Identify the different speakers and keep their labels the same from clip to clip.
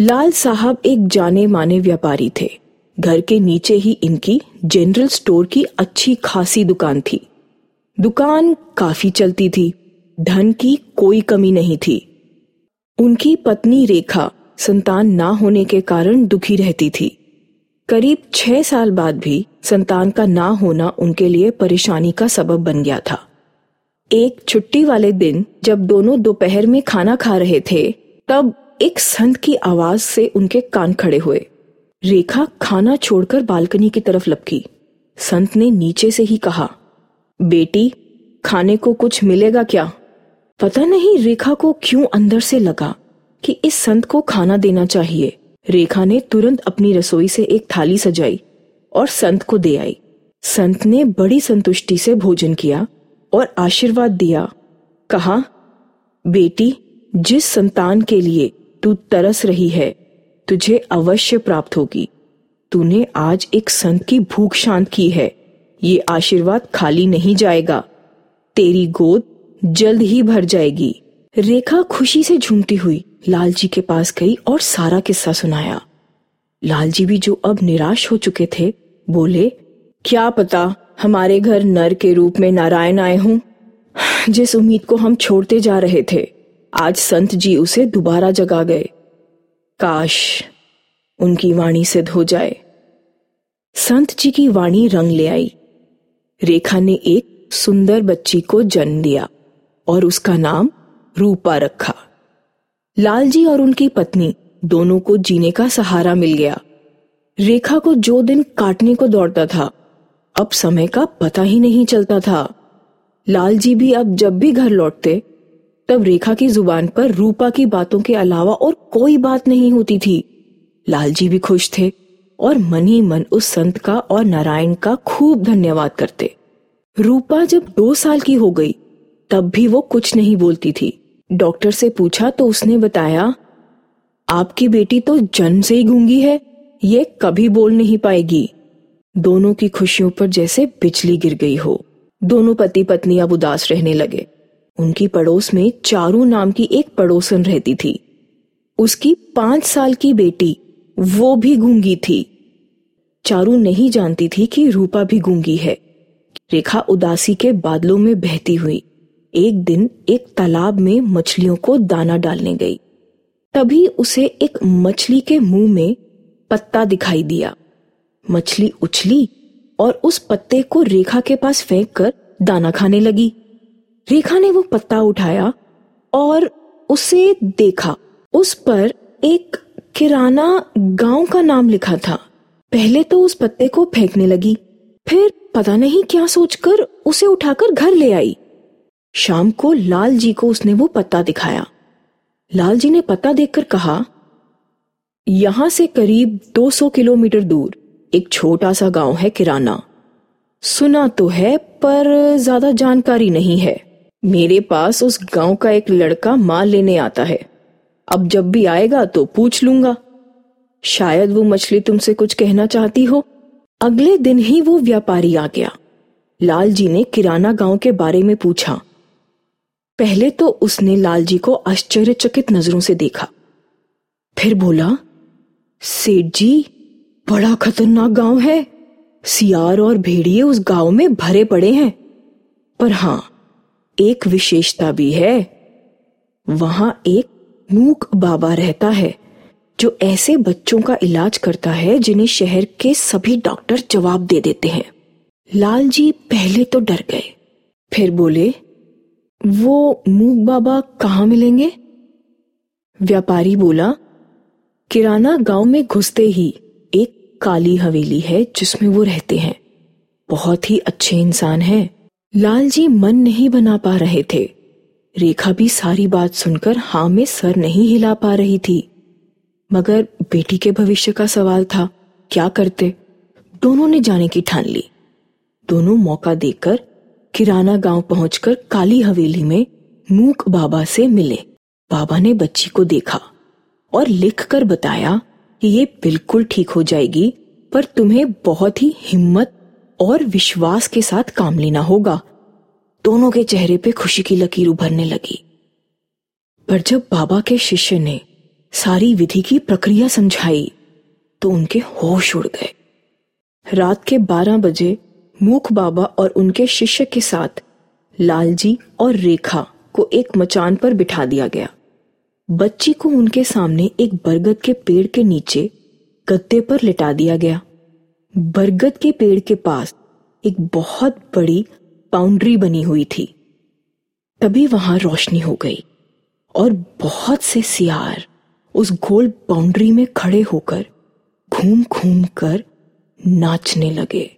Speaker 1: लाल साहब एक जाने माने व्यापारी थे। घर के नीचे ही इनकी जनरल स्टोर की अच्छी खासी दुकान थी। दुकान काफ़ी चलती थी, धन की कोई कमी नहीं थी। उनकी पत्नी रेखा संतान ना होने के कारण दुखी रहती थी। करीब छह साल बाद भी संतान का ना होना उनके लिए परेशानी का सबब बन गया था। एक छुट्टी वाले दिन जब दोनों दोपहर में खाना खा रहे थे, तब एक संत की आवाज़ से उनके कान खड़े हुए। रेखा खाना छोड़कर बालकनी की तरफ़ लपकी। संत ने नीचे से ही कहा, बेटी, खाने को कुछ मिलेगा क्या? पता नहीं रेखा को क्यों अंदर से लगा कि इस संत को खाना देना चाहिए। रेखा ने तुरंत अपनी रसोई से एक थाली सजाई और संत को दे आई। संत ने बड़ी संतुष्टि से भोजन किया और आशीर्वाद दिया। कहा, बेटी, जिस संतान के लिए तू तरस रही है, तुझे अवश्य प्राप्त होगी। तूने आज एक संत की भूख शांत की है, ये आशीर्वाद खाली नहीं जाएगा। तेरी गोद जल्द ही भर जाएगी। रेखा खुशी से झूमती हुई लालजी के पास गई और सारा किस्सा सुनाया। लालजी भी जो अब निराश हो चुके थे, बोले, क्या पता, हमारे घर नर के रूप में नारायण आए हों। जिस उम्मीद को हम छोड़ते जा रहे थे आज संत जी उसे दोबारा जगा गए। काश उनकी वाणी सिद्ध हो जाए। संत जी की वाणी रंग ले आई। रेखा ने एक सुंदर बच्ची को जन्म दिया और उसका नाम रूपा रखा। लालजी और उनकी पत्नी दोनों को जीने का सहारा मिल गया। रेखा को जो दिन काटने को दौड़ता था, अब समय का पता ही नहीं चलता था। लालजी भी अब जब भी घर लौटते तब रेखा की ज़ुबान पर रूपा की बातों के अलावा और कोई बात नहीं होती थी। लालजी भी खुश थे और मन ही मन उस संत का और नारायण का खूब धन्यवाद करते। रूपा जब दो साल की हो गई, तब भी वो कुछ नहीं बोलती थी। डॉक्टर से पूछा तो उसने बताया, आपकी बेटी तो जन्म से ही गूँगी है, ये कभी बोल नहीं पाएगी। दोनों की खुशियों पर जैसे बिजली गिर गई हो। दोनों पति पत्नी अब उदास रहने लगे। उनकी पड़ोस में चारू नाम की एक पड़ोसन रहती थी। उसकी पाँच साल की बेटी वो भी गूँगी थी। चारू नहीं जानती थी कि रूपा भी गूँगी है। रेखा उदासी के बादलों में बहती हुई एक दिन एक तालाब में मछलियों को दाना डालने गई। तभी उसे एक मछली के मुँह में पत्ता दिखाई दिया। मछली उछली और उस पत्ते को रेखा के पास फेंक कर दाना खाने लगी। रेखा ने वो पत्ता उठाया और उसे देखा। उस पर एक किराना गाँव का नाम लिखा था। पहले तो उस पत्ते को फेंकने लगी, फिर पता नहीं क्या सोचकर उसे उठाकर घर ले आई। शाम को लाल जी को उसने वो पत्ता दिखाया। लाल जी ने पत्ता देखकर कहा, यहाँ से करीब 200 किलोमीटर दूर, एक छोटा सा गाँव है किराना। सुना तो है, पर ज़्यादा जानकारी नहीं है। मेरे पास उस गाँव का एक लड़का माल लेने आता है। अब जब भी आएगा तो पूछ लूँगा। शायद वो मछली तुमसे कुछ कहना चाहती हो। अगले दिन ही वो व्यापारी आ गया। लाल जी ने किराना गाँव के बारे में पूछा। पहले तो उसने लाल जी को आश्चर्यचकित नज़रों से देखा। फिर बोला, सेठ जी, बड़ा खतरनाक गाँव है। सियार और भेड़िए उस गाँव में भरे पड़े हैं। पर हाँ एक विशेषता भी है। वहाँ एक मूक बाबा रहता है, जो ऐसे बच्चों का इलाज करता है जिन्हें शहर के सभी डॉक्टर जवाब दे देते हैं। लाल जी पहले तो डर गए, फिर बोले, वो मूक बाबा कहाँ मिलेंगे? व्यापारी बोला, किराना गाँव में घुसते ही एक काली हवेली है जिसमें वो रहते हैं। बहुत ही अच्छे इंसान हैं। लालजी मन नहीं बना पा रहे थे। रेखा भी सारी बात सुनकर हाँ में सर नहीं हिला पा रही थी। मगर बेटी के भविष्य का सवाल था, क्या करते? दोनों ने जाने की ठान ली। दोनों मौका देकर किराना गाँव पहुंचकर काली हवेली में मूक बाबा से मिले। बाबा ने बच्ची को देखा और लिखकर बताया कि ये बिल्कुल ठीक हो जाएगी, पर तुम्हें बहुत ही हिम्मत और विश्वास के साथ काम लेना होगा। दोनों के चेहरे पे खुशी की लकीर उभरने लगी। पर जब बाबा के शिष्य ने सारी विधि की प्रक्रिया समझाई तो उनके होश उड़ गए। रात के बारह बजे मूख बाबा और उनके शिष्य के साथ लालजी और रेखा को एक मचान पर बिठा दिया गया। बच्ची को उनके सामने एक बरगद के पेड़ के नीचे गद्दे पर लिटा दिया गया। बरगद के पेड़ के पास एक बहुत बड़ी बाउंड्री बनी हुई थी। तभी वहाँ रोशनी हो गई और बहुत से सियार उस गोल बाउंड्री में खड़े होकर घूम घूम कर नाचने लगे।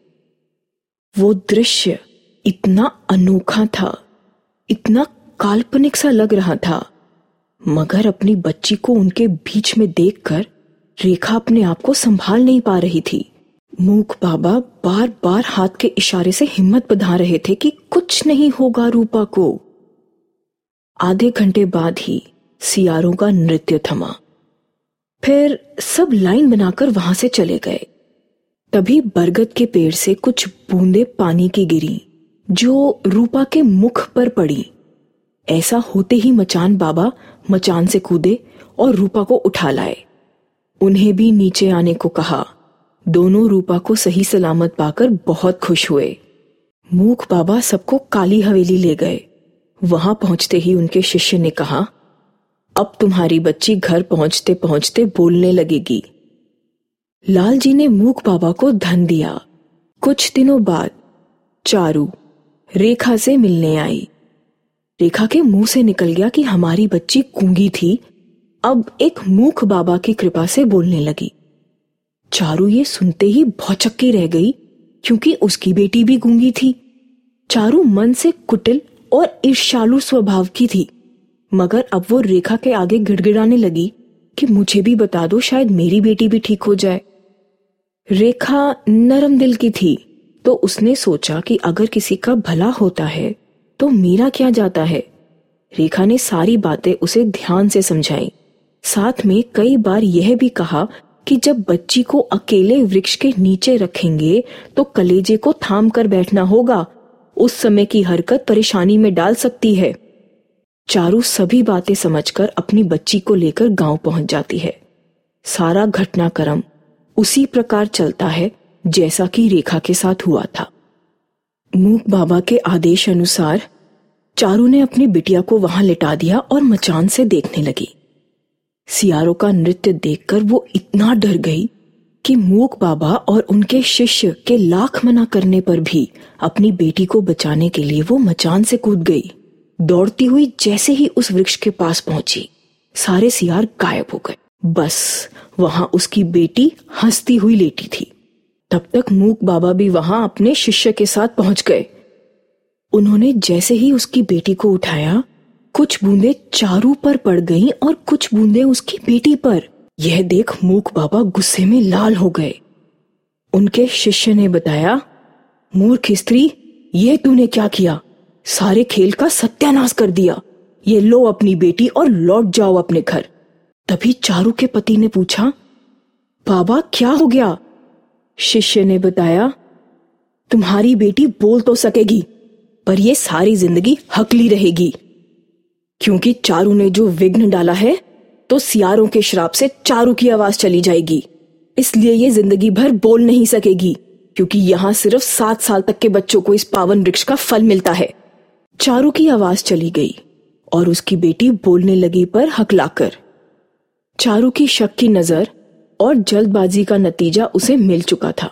Speaker 1: वो दृश्य इतना अनोखा था, इतना काल्पनिक सा लग रहा था, मगर अपनी बच्ची को उनके बीच में देखकर रेखा अपने आप को संभाल नहीं पा रही थी। मूक बाबा बार बार हाथ के इशारे से हिम्मत बधा रहे थे कि कुछ नहीं होगा रूपा को। आधे घंटे बाद ही सियारों का नृत्य थमा। फिर सब लाइन बनाकर वहाँ से चले गए। तभी बरगद के पेड़ से कुछ बूंदे पानी की गिरी, जो रूपा के मुख पर पड़ी। ऐसा होते ही मचान बाबा मचान से कूदे और रूपा को उठा लाए। उन्हें भी नीचे आने को कहा। दोनों रूपा को सही सलामत पाकर बहुत खुश हुए। मूक बाबा सबको काली हवेली ले गए। वहाँ पहुँचते ही उनके शिष्य ने कहा, अब तुम्हारी बच्ची घर पहुँचते पहुँचते बोलने लगेगी। लाल जी ने मूक बाबा को धन दिया। कुछ दिनों बाद चारू रेखा से मिलने आई। रेखा के मुँह से निकल गया कि हमारी बच्ची गूँगी थी। अब एक मूख बाबा की कृपा से बोलने लगी। चारू ये सुनते ही भौचक्की रह गई, क्योंकि उसकी बेटी भी गूँगी थी। चारू मन से कुटिल और ईर्षालु स्वभाव की थी, मगर अब वो रेखा के आगे गिड़गिड़ाने लगी कि मुझे भी बता दो, शायद मेरी बेटी भी ठीक हो जाए। रेखा नरम दिल की थी तो उसने सोचा कि अगर किसी का भला होता है तो मेरा क्या जाता है? रेखा ने सारी बातें उसे ध्यान से समझाई। साथ में कई बार यह भी कहा कि जब बच्ची को अकेले वृक्ष के नीचे रखेंगे तो कलेजे को थाम कर बैठना होगा। उस समय की हरकत परेशानी में डाल सकती है। चारू सभी बातें समझकर अपनी बच्ची को लेकर गाँव पहुँच जाती है। सारा घटनाक्रम उसी प्रकार चलता है, जैसा कि रेखा के साथ हुआ था। मूक बाबा के आदेश अनुसार चारू ने अपनी बिटिया को वहाँ लिटा दिया और मचान से देखने लगी। सियारों का नृत्य देखकर वो इतना डर गई कि मूक बाबा और उनके शिष्य के लाख मना करने पर भी अपनी बेटी को बचाने के लिए वो मचान से कूद गई। दौड़ती हुई जैसे ही उस वृक्ष के पास पहुँची, सारे सियार गायब हो गए। बस वहाँ उसकी बेटी हंसती हुई लेटी थी। तब तक मूक बाबा भी वहाँ अपने शिष्य के साथ पहुँच गए। उन्होंने जैसे ही उसकी बेटी को उठाया कुछ बूंदे चारू पर पड़ गईं और कुछ बूंदे उसकी बेटी पर। यह देख मूक बाबा गुस्से में लाल हो गए। उनके शिष्य ने बताया, मूर्ख स्त्री, यह तूने क्या किया? सारे खेल का सत्यानाश कर दिया। ये लो अपनी बेटी और लौट जाओ अपने घर। तभी चारू के पति ने पूछा, बाबा, क्या हो गया? शिष्य ने बताया, तुम्हारी बेटी बोल तो सकेगी, पर यह सारी ज़िंदगी हकली रहेगी। क्योंकि चारू ने जो विघ्न डाला है तो सियारों के श्राप से चारू की आवाज़ चली जाएगी। इसलिए ये ज़िंदगी भर बोल नहीं सकेगी, क्योंकि यहाँ सिर्फ़ सात साल तक के बच्चों को इस पावन वृक्ष का फल मिलता है। चारू की आवाज़ चली गई, और उसकी बेटी बोलने लगी पर हकलाकर। चारू की शक की नज़र और जल्दबाजी का नतीजा उसे मिल चुका था।